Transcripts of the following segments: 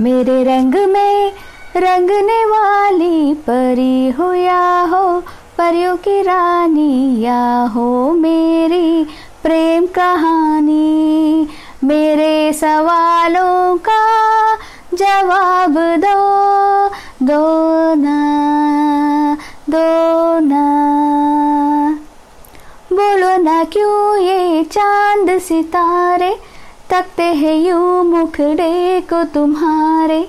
मेरे रंग में रंगने वाली परी हो या हो, परियों की रानी या हो मेरी प्रेम कहानी। मेरे सवालों का जवाब दो दो ना दो ना। बोलो ना क्यों ये चाँद सितारे तकते हैं यूँ मुखड़े को तुम्हारे।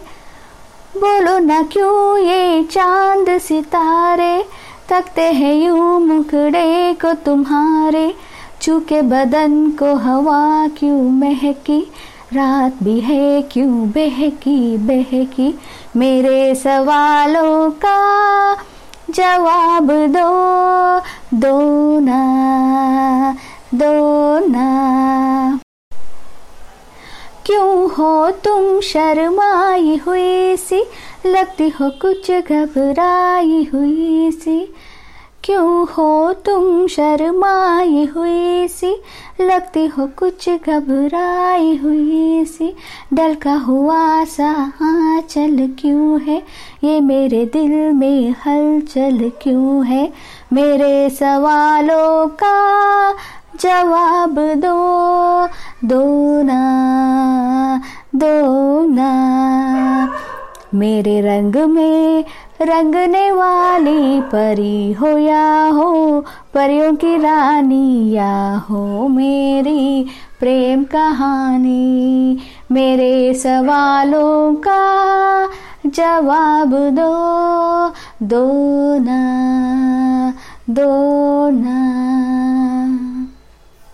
बोलो ना क्यों ये चाँद सितारे? तकते हैं यूँ मुखड़े को तुम्हारे। चूके बदन को हवा क्यों महकी? रात भी है क्यों बहकी बहकी? मेरे सवालों का जवाब दो दो ना, दो क्यों हो तुम शर्माई हुई सी? लगती हो कुछ घबराई हुई सी। क्यों हो तुम शर्माई हुई सी? लगती हो कुछ घबराई हुई सी। डल का हुआ सा चल क्यों है? ये मेरे दिल में हलचल क्यों है? मेरे सवालों का जवाब दो दो ना दो ना। मेरे रंग में रंगने वाली परी हो या हो, परियों की रानी या हो मेरी प्रेम कहानी। मेरे सवालों का जवाब दो दो ना दो ना।